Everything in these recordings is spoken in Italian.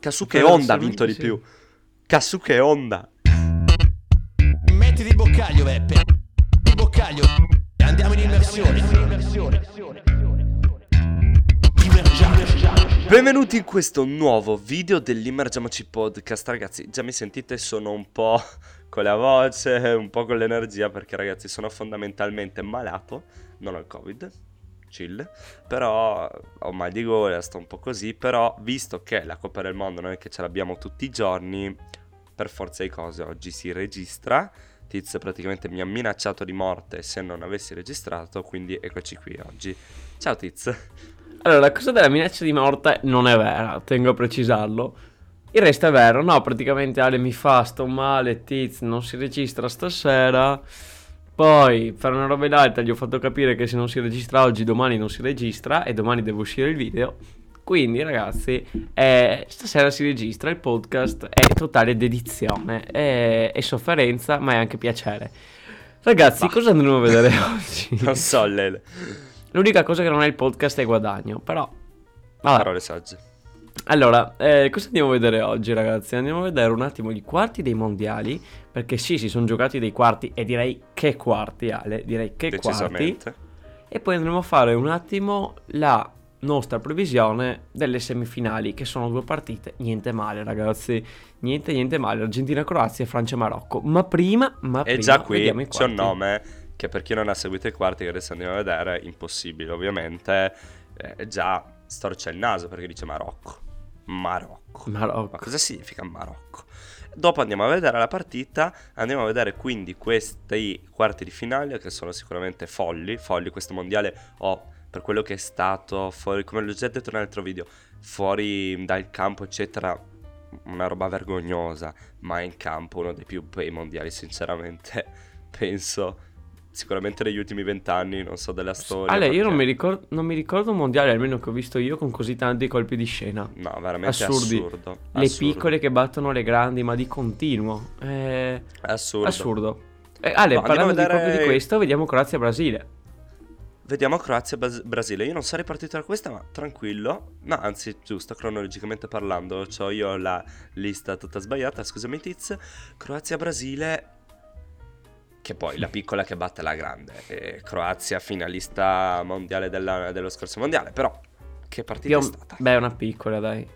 Kasuke Honda ha vinto di più. Kasuke Honda. Metti di boccaglio, Beppe. Di boccaglio. Andiamo in immersione. Benvenuti in questo nuovo video dell'Immergiamoci Podcast. Ragazzi, già mi sentite, sono un po' con la voce, un po' con l'energia perché ragazzi sono fondamentalmente malato, non ho il Covid, chill, però ho mal di gola, sto un po' così, però visto che la Coppa del Mondo non è che ce l'abbiamo tutti i giorni, per forza di cose oggi si registra. Tiz praticamente mi ha minacciato di morte se non avessi registrato, quindi eccoci qui oggi. Ciao Tiz. Allora, la cosa della minaccia di morte non è vera, tengo a precisarlo. Il resto è vero, no, praticamente Ale mi fa, sto male, Tiz, non si registra stasera. Poi, per una roba d'altra, gli ho fatto capire che se non si registra oggi, domani non si registra e domani deve uscire il video. Quindi, ragazzi, eh, stasera si registra il podcast, è totale dedizione, è, è sofferenza, ma è anche piacere. Ragazzi, Bah. cosa andremo a vedere oggi? Non so, Lele. L'unica cosa che non è il podcast è guadagno, però... Vabbè. Parole sagge. Allora, eh, cosa andiamo a vedere oggi, ragazzi? Andiamo a vedere un attimo i quarti dei mondiali. Perché sì, si sono giocati dei quarti. E direi che quarti, Ale. Direi che quarti. E poi andremo a fare un attimo la nostra previsione delle semifinali. Che sono due partite. Niente male, ragazzi. Niente, niente male. Argentina-Croazia e Francia-Marocco. Ma prima, ma E prima, già qui c'è un nome che per chi non ha seguito i quarti, che adesso andiamo a vedere, è impossibile ovviamente. Eh, già storce il naso perché dice Marocco. Marocco. Ma Marocco. cosa significa Marocco? Dopo andiamo a vedere la partita, andiamo a vedere quindi questi quarti di finale che sono sicuramente folli, folli questo mondiale o per quello che è stato fuori, come l'ho già detto nell'altro video, fuori dal campo eccetera, una roba vergognosa, ma in campo uno dei più bei mondiali sinceramente, penso, sicuramente negli ultimi vent'anni, non so della storia. Ale, io non mi, perché- ricor- non mi ricordo un mondiale, almeno che ho visto io, con così tanti colpi di scena. No, veramente Assurdi. assurdo. Le assurdo, piccole che battono le grandi, ma di continuo. È Assurdo. assurdo. Eh, Ale, No, parlando a di vedere- proprio di questo, vediamo Croazia-Brasile. Vediamo Croazia e Bas- Brasile. Io non sarei partito da questa, ma tranquillo. No, anzi, giusto, cronologicamente parlando, ho io la lista tutta sbagliata. Scusami, Tiz. Croazia-Brasile. Che poi la piccola che batte la grande. E Croazia finalista mondiale della- dello scorso mondiale. Però, che partita Io- è stata? Beh, una piccola, dai.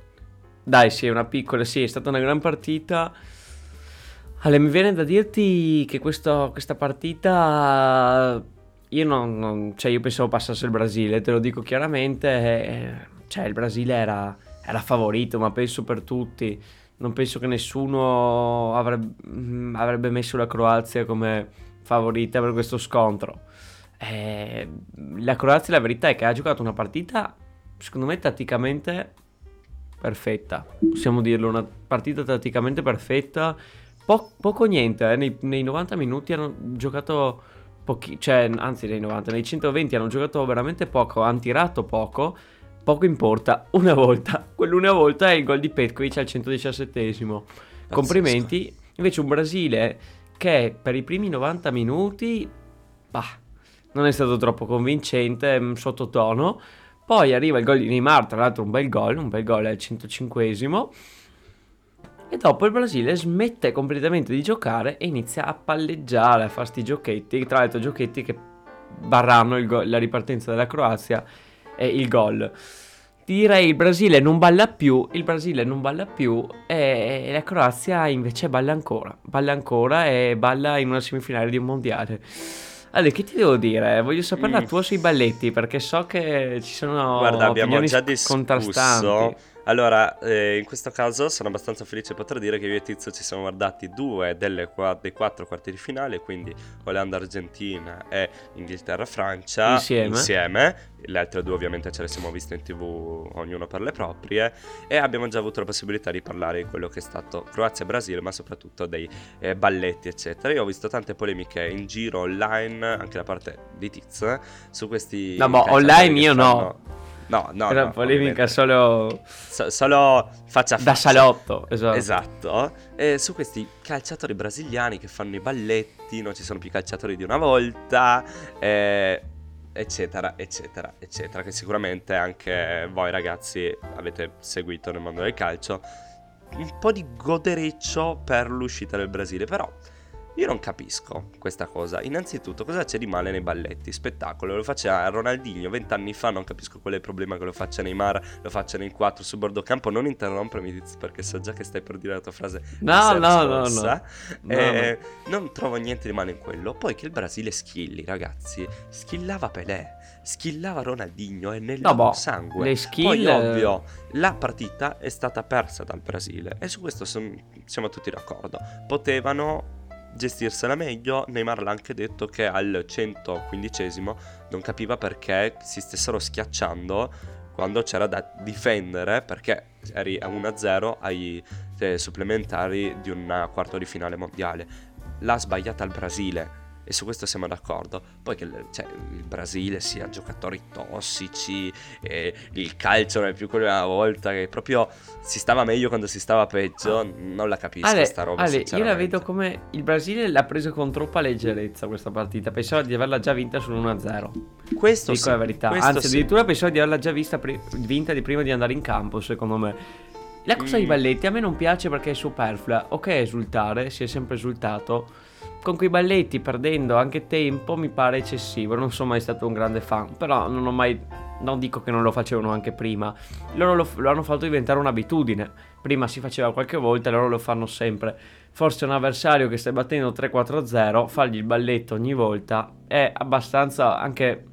Dai, sì, una piccola, sì, è stata una gran partita. Ale, mi viene da dirti che questo- questa partita... Io non, non- Cioè, io pensavo passasse il Brasile, te lo dico chiaramente. eh, Cioè, il Brasile era, era favorito, ma penso per tutti. Non penso che nessuno avrebbe, mm, avrebbe messo la Croazia come favorita per questo scontro. Eh, la Croazia, la verità è che ha giocato una partita, secondo me, tatticamente perfetta. Possiamo dirlo, una partita tatticamente perfetta. Po- poco niente, eh, Nei, nei 90 minuti hanno giocato pochi, cioè, anzi, nei 90, nei 120 hanno giocato veramente poco, hanno tirato poco. Poco importa, una volta, quell'una volta è il gol di Petkovic al 117esimo. Complimenti. Invece un Brasile che per i primi 90 minuti, bah, non è stato troppo convincente, mm, sottotono. Poi arriva il gol di Neymar, tra l'altro un bel gol, un bel gol al 105esimo. E dopo il Brasile smette completamente di giocare e inizia a palleggiare, a fare sti giochetti, tra l'altro giochetti che barranno go- la ripartenza della Croazia e il gol. Direi il Brasile non balla più, il Brasile non balla più e la Croazia invece balla ancora, balla ancora e balla in una semifinale di un mondiale. Ale, che ti devo dire? Voglio sapere la Mm. tua sui balletti perché so che ci sono Guarda, abbiamo già discusso. Allora, eh, in questo caso sono abbastanza felice di poter dire che io e Tizio ci siamo guardati due delle qua- dei quattro quarti di finale, quindi Olanda-Argentina e Inghilterra-Francia Insieme. insieme. Le altre due ovviamente ce le siamo viste in tv ognuno per le proprie e abbiamo già avuto la possibilità di parlare di quello che è stato Croazia-Brasile, ma soprattutto dei eh, balletti eccetera. Io ho visto tante polemiche in giro online, anche da parte di Tiz, su questi No, ma online io no. fanno- No, no, Era no, polemica solo So- solo faccia a da faccia. salotto, esatto. Esatto, e su questi calciatori brasiliani che fanno i balletti, non ci sono più calciatori di una volta, eh, eccetera, eccetera, eccetera, che sicuramente anche voi ragazzi avete seguito nel mondo del calcio, un po' di godereccio per l'uscita del Brasile, però io non capisco questa cosa. Innanzitutto, cosa c'è di male nei balletti? Spettacolo, lo faceva Ronaldinho vent'anni fa, non capisco qual è il problema che lo faccia Neymar, lo faccia nei quattro su bordo campo. Non interrompermi Tiz, perché so già che stai per dire la tua frase. No, no, no, no. Eh, Non trovo niente di male in quello. Poi che il Brasile skilli, ragazzi. Skillava Pelé, skillava Ronaldinho, è nel No, boh, sangue. le skill- Poi, ovvio, la partita è stata persa dal Brasile e su questo son- siamo tutti d'accordo. Potevano gestirsela meglio. Neymar l'ha anche detto che al 115esimo non capiva perché si stessero schiacciando quando c'era da difendere perché eri a 1-0 ai eh, supplementari di un quarto di finale mondiale. L'ha sbagliata il Brasile e su questo siamo d'accordo. Poi che il- cioè, il Brasile sia giocatori tossici, il calcio non è più quello di una volta, che proprio si stava meglio quando si stava peggio, non la capisco Ale, sta roba. Ale, io la vedo come il Brasile l'ha presa con troppa leggerezza questa partita. Pensavo di averla già vinta sull'1-0. Questo Dico sì, la verità. Anzi, sì. addirittura pensavo di averla già vista pri- vinta di prima di andare in campo, secondo me. La cosa Mm. dei balletti a me non piace perché è superflua. Ok, esultare, si è sempre esultato. Con quei balletti, perdendo anche tempo, mi pare eccessivo. Non sono mai stato un grande fan. Però non ho mai. Non dico che non lo facevano anche prima. Loro lo, lo hanno fatto diventare un'abitudine. Prima si faceva qualche volta e loro lo fanno sempre. Forse un avversario che stai battendo 3-4-0, fargli il balletto ogni volta è abbastanza anche.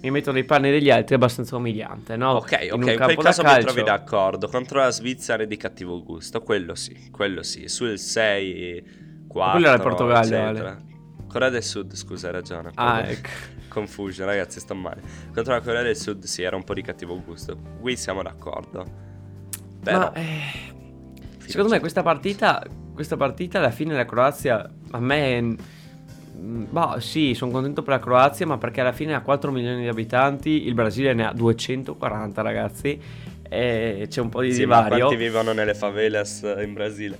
Mi metto nei panni degli altri, è abbastanza umiliante, no? Ok, In ok, un in quel caso mi calcio- trovi d'accordo. Contro la Svizzera è di cattivo gusto, quello sì, quello sì. Sul 6, 4, Quello era il Portogallo, eccetera. Corea del Sud, scusa, hai ragione. Ah, ecco. Confusion, ragazzi, sto male. Contro la Corea del Sud sì, era un po' di cattivo gusto. Qui siamo d'accordo. Però, Ma eh, secondo me questa partita, questa partita alla fine la Croazia a me mm, Boh, sì, sono contento per la Croazia, ma perché alla fine ha 4 milioni di abitanti, il Brasile ne ha 240, ragazzi. E c'è un po' di sì, ma divario. quanti vivono nelle favelas eh, in Brasile?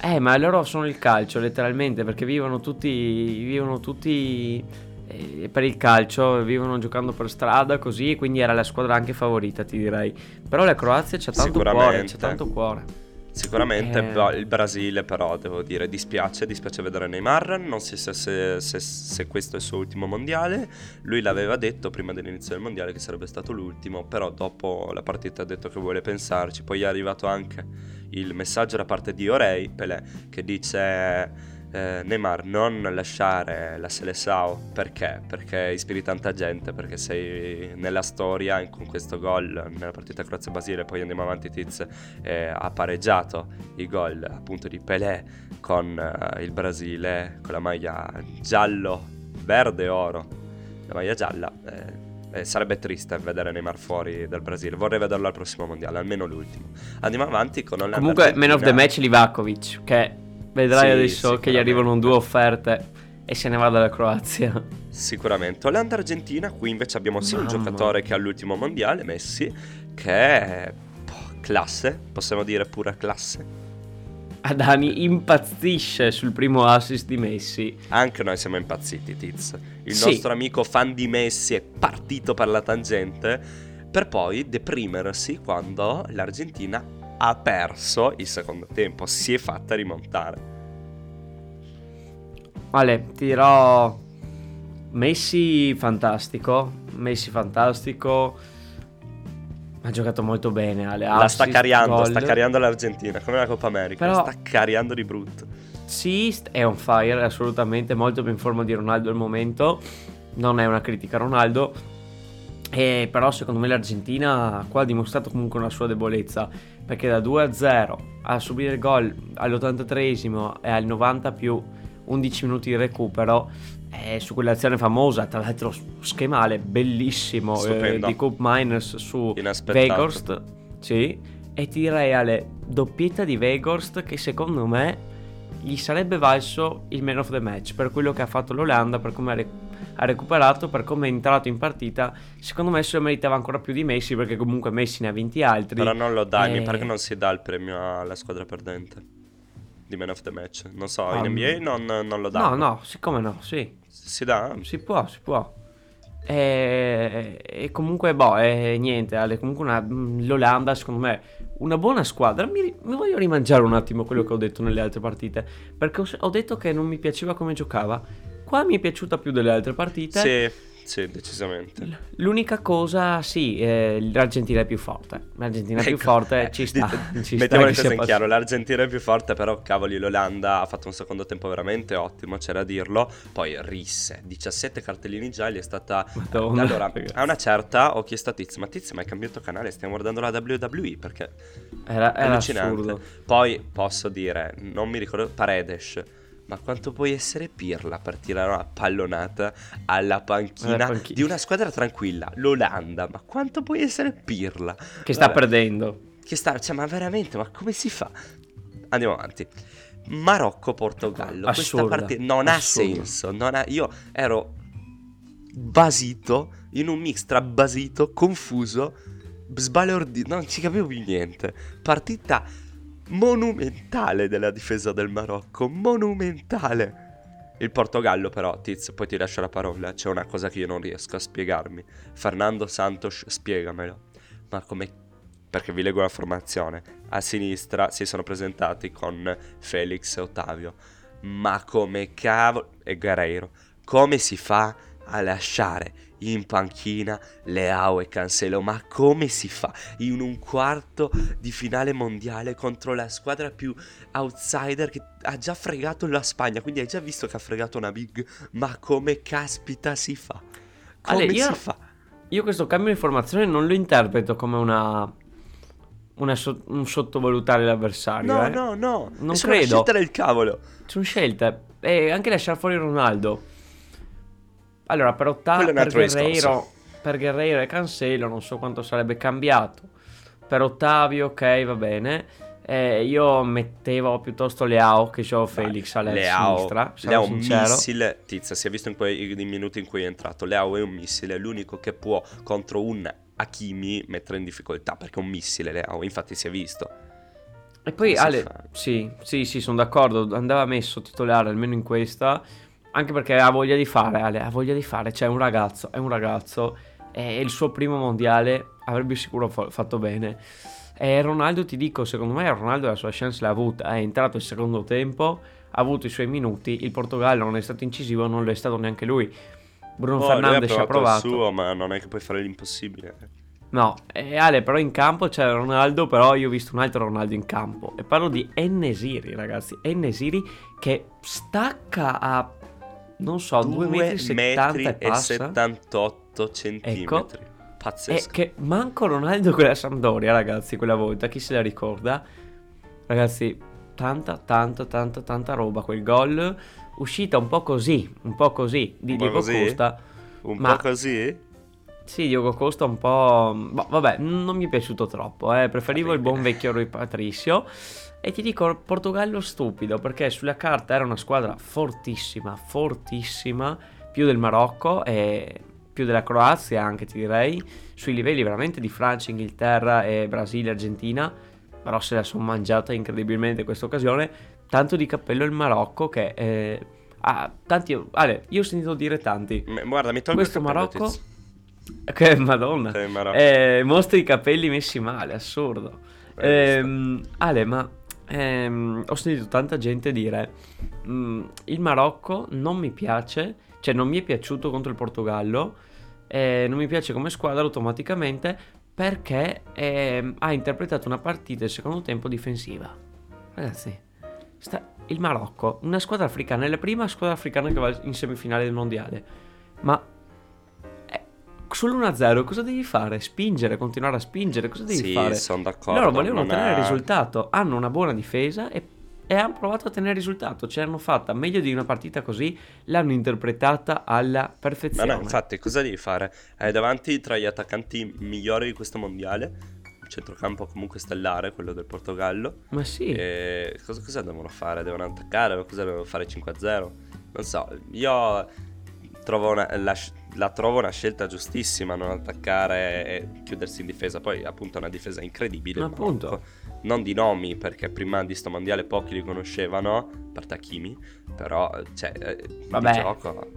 Eh, ma loro sono il calcio, letteralmente, perché vivono tutti. Vivono tutti. eh, per il calcio, vivono giocando per strada così, quindi era la squadra anche favorita, ti direi. Però la Croazia c'ha tanto cuore, c'ha tanto cuore. Sicuramente Eh. il Brasile però devo dire dispiace, dispiace vedere Neymar, non so se, se- se- se questo è il suo ultimo mondiale, lui l'aveva detto prima dell'inizio del mondiale che sarebbe stato l'ultimo, però dopo la partita ha detto che vuole pensarci, poi è arrivato anche il messaggio da parte di Orei, Pelé, che dice eh, Neymar non lasciare la Seleção, perché? Perché ispiri tanta gente, perché sei nella storia con questo gol nella partita Croazia-Basile, poi andiamo avanti Tiz eh, ha pareggiato i gol appunto di Pelé con eh, il Brasile con la maglia giallo, verde oro, la maglia gialla. eh, sarebbe triste vedere Neymar fuori dal Brasile. Vorrei vederlo al prossimo mondiale, almeno l'ultimo. Andiamo avanti con Olanda. Comunque, man of the match Livakovic, che vedrai Sì, adesso che gli arrivano due offerte e se ne va dalla Croazia. Sicuramente. Olanda-Argentina, qui invece abbiamo sì un giocatore che all'ultimo mondiale, Messi, che è boh, classe, possiamo dire pura classe. Adani impazzisce sul primo assist di Messi. Anche noi siamo impazziti, Tiz. Il Sì. nostro amico fan di Messi è partito per la tangente per poi deprimersi quando l'Argentina ha perso il secondo tempo, si è fatta rimontare. Vale, ti dirò Messi fantastico, Messi fantastico. Ha giocato molto bene, Ale. la sta cariando, gol. sta cariando l'Argentina, come la Coppa America, Però- sta cariando di brutto. Sì, è on fire, assolutamente, molto più in forma di Ronaldo al momento. Non è una critica a Ronaldo. E però secondo me l'Argentina qua ha dimostrato comunque una sua debolezza. Perché da 2 a 0 a subire il gol all'83esimo e al 90 più 11 minuti di recupero. eh, su quell'azione famosa, tra l'altro schemale, bellissimo, eh, di Coop Miners su. Weghorst. Sì, e ti direi alle doppietta di Weghorst che secondo me gli sarebbe valso il man of the match per quello che ha fatto l'Olanda, per come ha, ha recuperato, per come è entrato in partita. Secondo me se lo meritava ancora più di Messi perché comunque Messi ne ha vinti altri. Però non lo dai, mi Eh, pare che non si dà il premio alla squadra perdente di Man of the Match. Non so, Ah, in NBA non, non lo dà. No, no, siccome no, sì. Si dà? Si può, si può. E, e comunque, boh, e niente, Ale, comunque una, mm, l'Olanda, secondo me, una buona squadra. Mi, mi voglio rimangiare un attimo quello che ho detto nelle altre partite, perché ho, ho detto che non mi piaceva come giocava. Qua mi è piaciuta più delle altre partite. Sì, sì, decisamente. L'unica cosa, sì, eh, l'Argentina è più forte. L'Argentina è più Ecco, forte, eh, ci sta. ci sta Mettiamo cose in chiaro, l'Argentina è più forte, però cavoli, l'Olanda ha fatto un secondo tempo veramente ottimo, c'era da dirlo. Poi Risse, 17 cartellini gialli, è stata... Madonna, allora, ragazzi. a una certa ho chiesto a Tiz, ma Tiz, ma hai cambiato canale, stiamo guardando la WWE, perché Era, era allucinante. assurdo. Poi posso dire, non mi ricordo, Paredes. Ma quanto puoi essere pirla per tirare una pallonata alla panchina, panchina. di una squadra tranquilla, l'Olanda? Ma quanto puoi essere pirla? Che sta Vabbè. perdendo. Che sta, cioè, ma veramente, ma come si fa? Andiamo avanti. Marocco-Portogallo. Questa Assurda, partita non ha assurda. senso. non ha- io ero basito in un mix tra basito, confuso, sbalordito. Non ci capivo più niente. Partita monumentale della difesa del Marocco. Monumentale. Il Portogallo, però, Tiz, poi ti lascio la parola. C'è una cosa che io non riesco a spiegarmi. Fernando Santos, spiegamelo. Ma come perché vi leggo la formazione. A sinistra si sono presentati con Felix e Ottavio. Ma come cavolo... e Guerreiro. Come si fa a lasciare in panchina Leao e Cancelo? Ma come si fa in un quarto di finale mondiale contro la squadra più outsider che ha già fregato la Spagna? Quindi hai già visto che ha fregato una big. Ma come caspita si fa? Come Ale, io- si fa? Io questo cambio di formazione non lo interpreto come una. una so- un sottovalutare l'avversario. No, eh. no, no. Non una credo. scelta del cavolo. Sono scelte. E anche lasciare fuori Ronaldo. Allora, per Ottavio, per. Guerreiro, per Guerreiro e Cancelo non so quanto sarebbe cambiato. Per Ottavio, ok, va bene. Eh, io mettevo piuttosto Leao che c'ho Felix alla Leao, sinistra. Leao è un missile. Tizia, si è visto in quei minuti in cui è entrato. Leao è un missile, è l'unico che può contro un Hakimi mettere in difficoltà. Perché è un missile Leao, infatti si è visto. E poi Ale, sì, sì, sì, sono d'accordo, andava messo titolare almeno in questa, anche perché ha voglia di fare, Ale, ha voglia di fare, cioè un ragazzo, è un ragazzo, è il suo primo mondiale, avrebbe sicuro fa- fatto bene. E Ronaldo, ti dico, secondo me Ronaldo la sua chance l'ha avuta, è entrato il secondo tempo, ha avuto i suoi minuti, il Portogallo non è stato incisivo, non lo è stato neanche lui. Bruno Oh, Fernandes ha il provato. suo, ma non è che puoi fare l'impossibile. No, e Ale, però in campo c'è Ronaldo, però io ho visto un altro Ronaldo in campo. E parlo di Ennesiri, ragazzi. Ennesiri che stacca a, non so, 2 metri 70 e e passa. 78 centimetri. E Pazzesco. che manco Ronaldo con la Sampdoria, ragazzi, quella volta. Chi se la ricorda? Ragazzi, tanta, tanta, tanta, tanta roba. Quel gol. Uscita un po' così, un po' così, di Diego? Costa. Un ma- po' così? Sì, Diogo Costa un po'... boh, vabbè, non mi è piaciuto troppo, eh. preferivo il buon vecchio Rui Patricio. E ti dico, Portogallo stupido, perché sulla carta era una squadra fortissima, fortissima, più del Marocco e più della Croazia anche, ti direi, sui livelli veramente di Francia, Inghilterra e Brasile, Argentina, però se la sono mangiata incredibilmente questa occasione. Tanto di cappello il Marocco che... eh, ha tanti... Ale, io ho sentito dire tanti. Guarda, mi tolgo Questo Marocco... Tiz. Che madonna. Eh, mostri i capelli messi male, assurdo. Eh, Ale, ma ehm, ho sentito tanta gente dire: "Mm, il Marocco non mi piace, cioè non mi è piaciuto contro il Portogallo, eh, non mi piace come squadra automaticamente perché ehm, ha interpretato una partita il secondo tempo difensiva. Ragazzi, sta- il Marocco, una squadra africana, è la prima squadra africana che va in semifinale del mondiale, ma sull'1-0 cosa devi fare? Spingere, continuare a spingere, cosa devi Sì, fare? sono d'accordo. Loro volevano ottenere è- il risultato, hanno una buona difesa e, e hanno provato a ottenere il risultato, ce l'hanno fatta meglio di una partita così, l'hanno interpretata alla Ma perfezione. no, infatti, cosa devi fare? Hai davanti tra gli attaccanti migliori di questo mondiale. Centrocampo comunque stellare, quello del Portogallo. Ma sì, E cosa, cosa devono fare? Devono attaccare? Cosa devono fare 5-0? Non so, io trovo una- la, la trovo una scelta giustissima non attaccare e chiudersi in difesa. Poi, appunto, è una difesa incredibile. il Appunto. Non di nomi, perché prima di sto mondiale pochi li conoscevano, a parte Hakimi, però, cioè, eh, Vabbè. di gioco...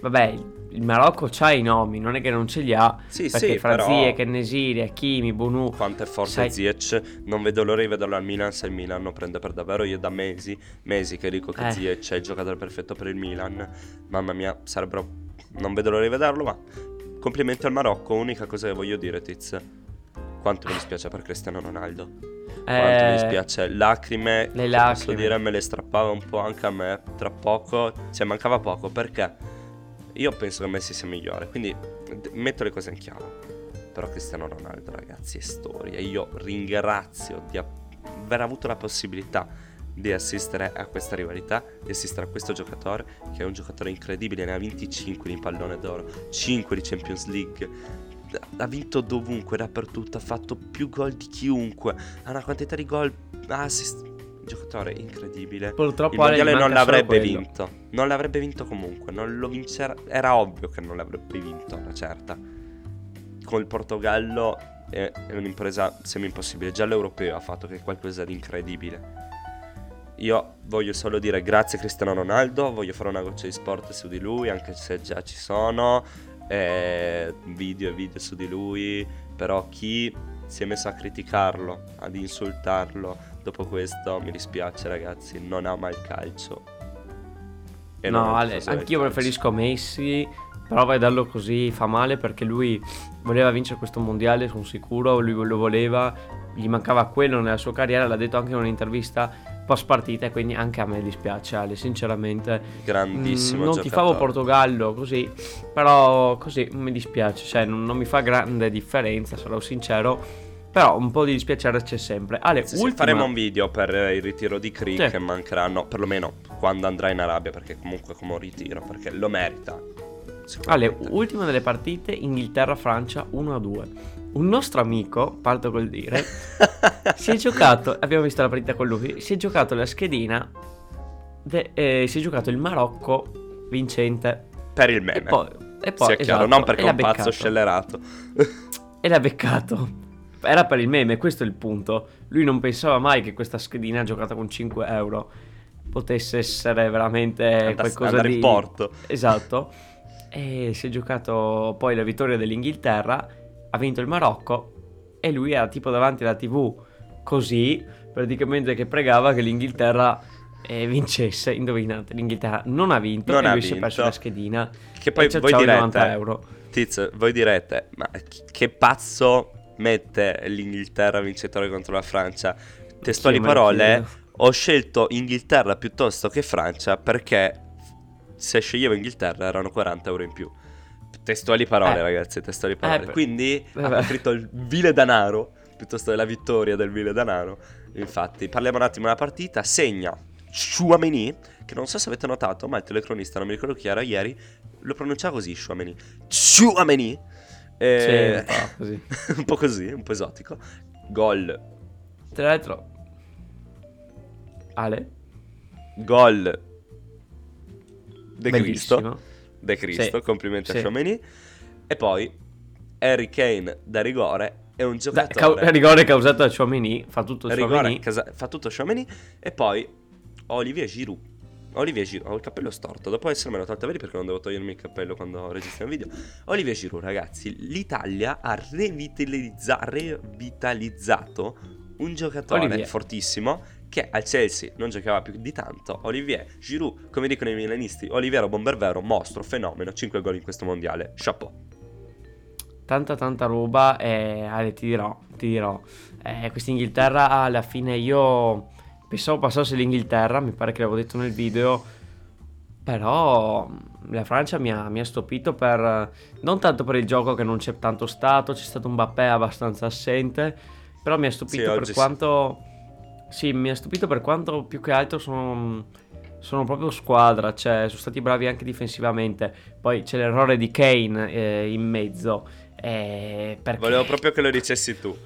vabbè, il, Marocco c'ha i nomi, non è che non ce li ha. Sì, perché sì, fra però- Zie, Kennesiri, Hakimi, Bonu. Quanto è forte Sai- Ziyech, non vedo l'ora di vederlo al Milan se il Milan lo prende per davvero. Io da mesi, mesi che dico che Eh. Ziyech è il giocatore perfetto per il Milan. Mamma mia, sarebbero... Non vedo l'ora di vederlo, ma complimenti al Marocco. Unica cosa che voglio dire, Tiz. Quanto mi dispiace per Cristiano Ronaldo. Quanto mi Eh, dispiace. Lacrime, le lacrime. posso dire, me le strappava un po' anche a me. Tra poco, cioè mancava poco, perché io penso che Messi sia migliore. Quindi metto le cose in chiaro. Però Cristiano Ronaldo, ragazzi, è storia. Io ringrazio di aver avuto la possibilità di assistere a questa rivalità, di assistere a questo giocatore, che è un giocatore incredibile, ne ha 25 di pallone d'oro, 5 di Champions League. Ha vinto dovunque, dappertutto, ha fatto più gol di chiunque, ha una quantità di gol, assist. Giocatore incredibile. Purtroppo Il Ale, mondiale non l'avrebbe vinto. Non l'avrebbe vinto comunque. Non lo vincerà. Era ovvio che non l'avrebbe vinto, una certa. Con il Portogallo è, è un'impresa semi impossibile. Già l'europeo ha fatto che è qualcosa di incredibile. Io voglio solo dire grazie a Cristiano Ronaldo. Voglio fare una goccia di sport su di lui, anche se già ci sono. eh, video e video su di lui. Però chi si è messo a criticarlo, ad insultarlo, dopo questo mi dispiace ragazzi, non ama il calcio. E No, Ale, anch'io preferisco Messi, però vederlo così fa male perché lui voleva vincere questo mondiale, sono sicuro, lui lo voleva, gli mancava quello nella sua carriera, l'ha detto anche in un'intervista post partita e quindi anche a me dispiace Ale, sinceramente. Grandissimo Mm, non giocatore. tifavo Portogallo così, però così mi dispiace, cioè non, non mi fa grande differenza, sarò sincero, però un po' di dispiacere c'è sempre. Ale, Sì, ultima... faremo un video per il ritiro di Cree Sì. che mancheranno, perlomeno quando andrà in Arabia, perché comunque come un ritiro, perché lo merita. Ale, ultima delle partite, Inghilterra-Francia 1-2. Un nostro amico, parto col dire, si è giocato, abbiamo visto la partita con lui, si è giocato la schedina, de- eh, si è giocato il Marocco vincente. per il E meme. poi, e poi sia chiaro, esatto, non perché e è un pazzo scellerato. E l'ha beccato. Era per il meme, questo è il punto. Lui non pensava mai che questa schedina giocata con 5 euro potesse essere veramente Andas- qualcosa di... in porto. Esatto. E si è giocato poi la vittoria dell'Inghilterra, ha vinto il Marocco e lui era tipo davanti alla TV così, praticamente che pregava che l'Inghilterra eh, vincesse. Indovinate, l'Inghilterra non ha vinto Non e ha lui si è perso vinto. la schedina. Che poi voi direte, 90 euro. Tiz, voi direte, ma che pazzo mette l'Inghilterra vincitore contro la Francia? Testuali parole, ho scelto Inghilterra piuttosto che Francia perché se sceglievo Inghilterra erano 40 euro in più. Testuali parole, Eh. ragazzi, testuali parole. per- Quindi ha vabbè. preferito il vile danaro piuttosto che la vittoria del vile danaro. Infatti, parliamo un attimo della partita. Segna Chouameni, che non so se avete notato, ma il telecronista, non mi ricordo chi era ieri, lo pronunciava così Chouameni. Chouameni. Eh, Sì, un po' così. un po' così, un po' esotico. Gol. Tra l'altro, Ale, Gol. De Cristo. De Cristo, Sì, complimenti a sì. Chouameni. E poi Harry Kane da rigore è un Da, giocatore... cau- rigore causato da Chouameni, fa tutto Chouameni. casa- fa tutto Chouameni e poi Olivier Giroud. Olivier Giroud, ho il cappello storto, dopo essermelo tolto, vedi perché non devo togliermi il cappello quando registriamo video. Olivier Giroud, ragazzi, l'Italia ha revitalizza- revitalizzato un giocatore Olivier. fortissimo che al Chelsea non giocava più di tanto. Olivier Giroud, come dicono i milanisti, Oliviero Bombervero, mostro, fenomeno, 5 gol in questo mondiale. Chapeau. Tanta tanta roba e Ale ti dirò, ti dirò, eh, questa Inghilterra alla fine io pensavo passasse l'Inghilterra, mi pare che l'avevo detto nel video, però mm, la Francia mi ha, mi ha stupito per, non tanto per il gioco che non c'è tanto stato, c'è stato un Mbappé abbastanza assente, però mi ha stupito Sì, per oggi sì. Sì, mi ha stupito per quanto più che altro sono, sono proprio squadra, cioè sono stati bravi anche difensivamente, poi c'è l'errore di Kane eh, in mezzo. eh, perché... Volevo proprio che lo dicessi tu.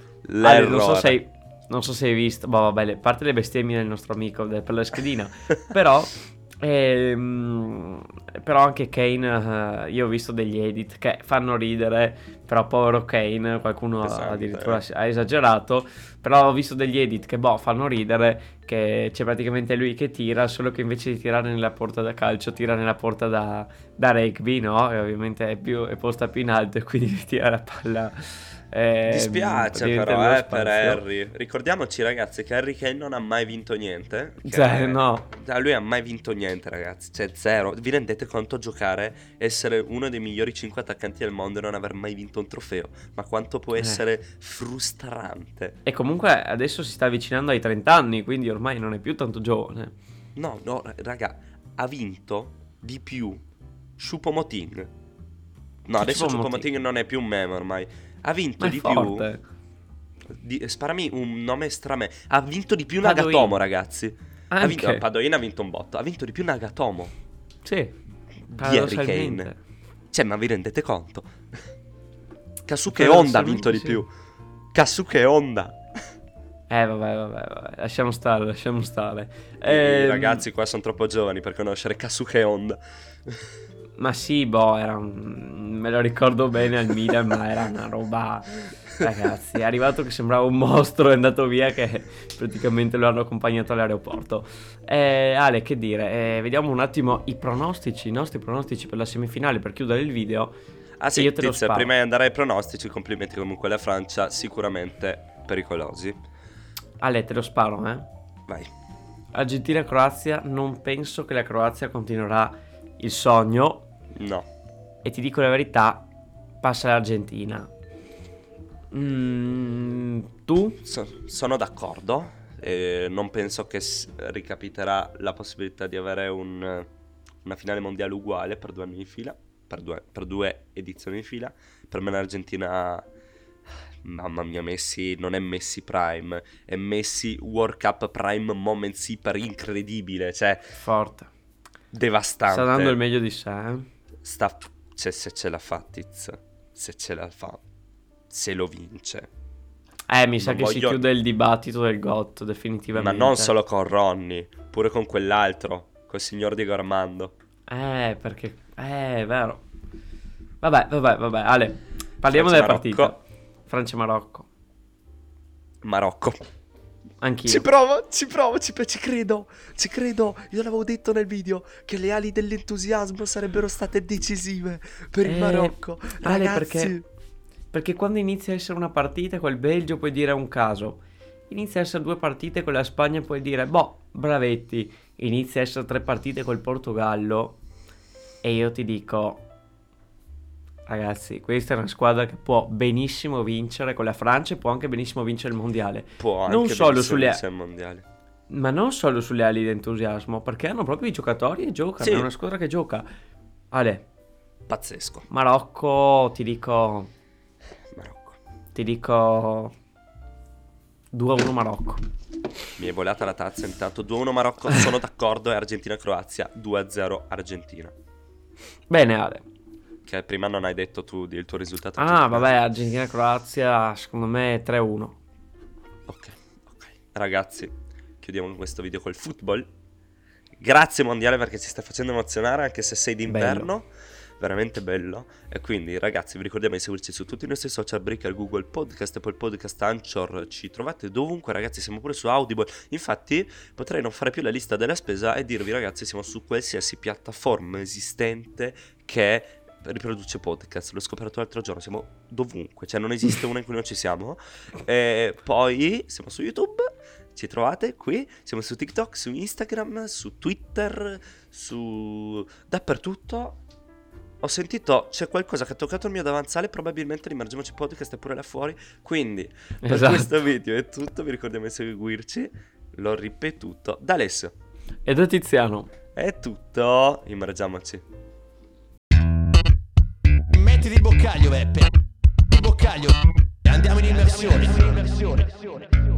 Ale, non so L'errore. se hai, non so se hai visto, boh, vabbè, le- parte le bestemmie del nostro amico del- per la schedina, però Ehm, però anche Kane, eh, io ho visto degli edit che fanno ridere, però povero Kane, qualcuno Pesante. addirittura ha esagerato, però ho visto degli edit che boh, fanno ridere, che c'è praticamente lui che tira, solo che invece di tirare nella porta da calcio, tira nella porta da, da rugby, no? E ovviamente è, più, è posta più in alto e quindi tira la palla. Eh, Dispiace però eh, per. Harry. Ricordiamoci ragazzi che Harry Kane non ha mai vinto niente. Cioè, no. Lui ha mai vinto niente ragazzi, cioè zero. Vi rendete conto giocare, essere uno dei migliori 5 attaccanti del mondo e non aver mai vinto un trofeo? Ma quanto può Eh. essere frustrante. E comunque adesso si sta avvicinando ai 30 anni, quindi ormai non è più tanto giovane. No, no, raga, ha vinto di più Choupo-Moting. No, adesso? Choupo-Moting non è più un meme ormai. Ha vinto di forte. più. Di, sparami un nome strame. Ha vinto di più Padoin. Nagatomo, ragazzi. Ha vinto, Anche. Padoin ha vinto un botto. Ha vinto di più Nagatomo. Sì. Di Harry. Kane. Cioè, ma vi rendete conto? Kasuke Honda ha vinto di sì. più. Kasuke Honda. Eh, vabbè, vabbè, vabbè. Lasciamo stare, lasciamo stare. I Ehm, ragazzi qua sono troppo giovani per conoscere Kasuke Honda. Ma sì, boh, era un... me lo ricordo bene al Milan, ma era una roba... Ragazzi, è arrivato che sembrava un mostro, è andato via che praticamente lo hanno accompagnato all'aeroporto. Eh, Ale, che dire, eh, vediamo un attimo i pronostici, i nostri pronostici per la semifinale per chiudere il video. Ah sì, io te lo Tizia, sparo. prima di andare ai pronostici, complimenti comunque alla Francia, sicuramente pericolosi. Ale, te lo sparo, eh. Vai. Argentina-Croazia, non penso che la Croazia continuerà il sogno No. e ti dico la verità, passa l'Argentina. Mm, tu? So- sono d'accordo. e non penso che s- ricapiterà la possibilità di avere un- una finale mondiale uguale per due anni di fila. Per due, per due edizioni di fila. Per me l'Argentina. Mamma mia, Messi non è Messi Prime, è Messi World Cup Prime Moment Super incredibile, cioè Forte. devastante. Sta dando il meglio di sé. eh. Sta, cioè, se ce la fa Tiz, se ce la fa, se lo vince. Eh, mi sa Non che si voglio- chiude il dibattito del GOT, definitivamente. Ma non solo con Ronny, pure con quell'altro, col signor Diego Armando. Eh, perché... Eh, è vero. Vabbè, vabbè, vabbè. Ale, parliamo della Francia-Marocco. partita. Francia-Marocco. Marocco. Anch'io. Ci provo, ci provo, ci, ci credo, ci credo. Io l'avevo detto nel video che le ali dell'entusiasmo sarebbero state decisive per il Eh, Marocco. Ale, Ragazzi, perché- Perché quando inizia a essere una partita col Belgio puoi dire è un caso. Inizia a essere due partite con la Spagna puoi dire, boh, bravetti. Inizia a essere tre partite col Portogallo e io ti dico, ragazzi, questa è una squadra che può benissimo vincere con la Francia e può anche benissimo vincere il mondiale. può anche non solo sulle- vincere il mondiale. Ma non solo sulle ali di entusiasmo, perché hanno proprio i giocatori e giocano. Sì. È una squadra che gioca. Ale, Pazzesco. Marocco, ti dico, Marocco. ti dico 2-1 Marocco. Mi è volata la tazza intanto. 2-1 Marocco, sono d'accordo. E Argentina-Croazia 2-0 Argentina. Bene, Ale. Che prima non hai detto tu il tuo risultato. Ah, vabbè, Argentina-Croazia, secondo me è 3-1. Ok, ok. Ragazzi, chiudiamo questo video col football. Grazie mondiale perché ci stai facendo emozionare anche se sei d'inverno. Veramente bello. E quindi ragazzi vi ricordiamo di seguirci su tutti i nostri social, Breaker, Google Podcast, Apple Podcast, Anchor. Ci trovate dovunque ragazzi, siamo pure su Audible. Infatti potrei non fare più la lista della spesa e dirvi ragazzi siamo su qualsiasi piattaforma esistente che riproduce podcast. L'ho scoperto l'altro giorno, siamo dovunque, cioè non esiste una in cui non ci siamo. E poi siamo su YouTube, ci trovate qui, siamo su TikTok, su Instagram, su Twitter, su dappertutto. Ho sentito c'è qualcosa che ha toccato il mio davanzale, probabilmente l'Immergiamoci Podcast è pure là fuori. Quindi per Esatto. questo video è tutto, vi ricordiamo di seguirci. L'ho ripetuto. Da Alessio E da Tiziano. è tutto. Immergiamoci. Mettiti il boccaglio, Beppe. Il boccaglio. Andiamo in immersione.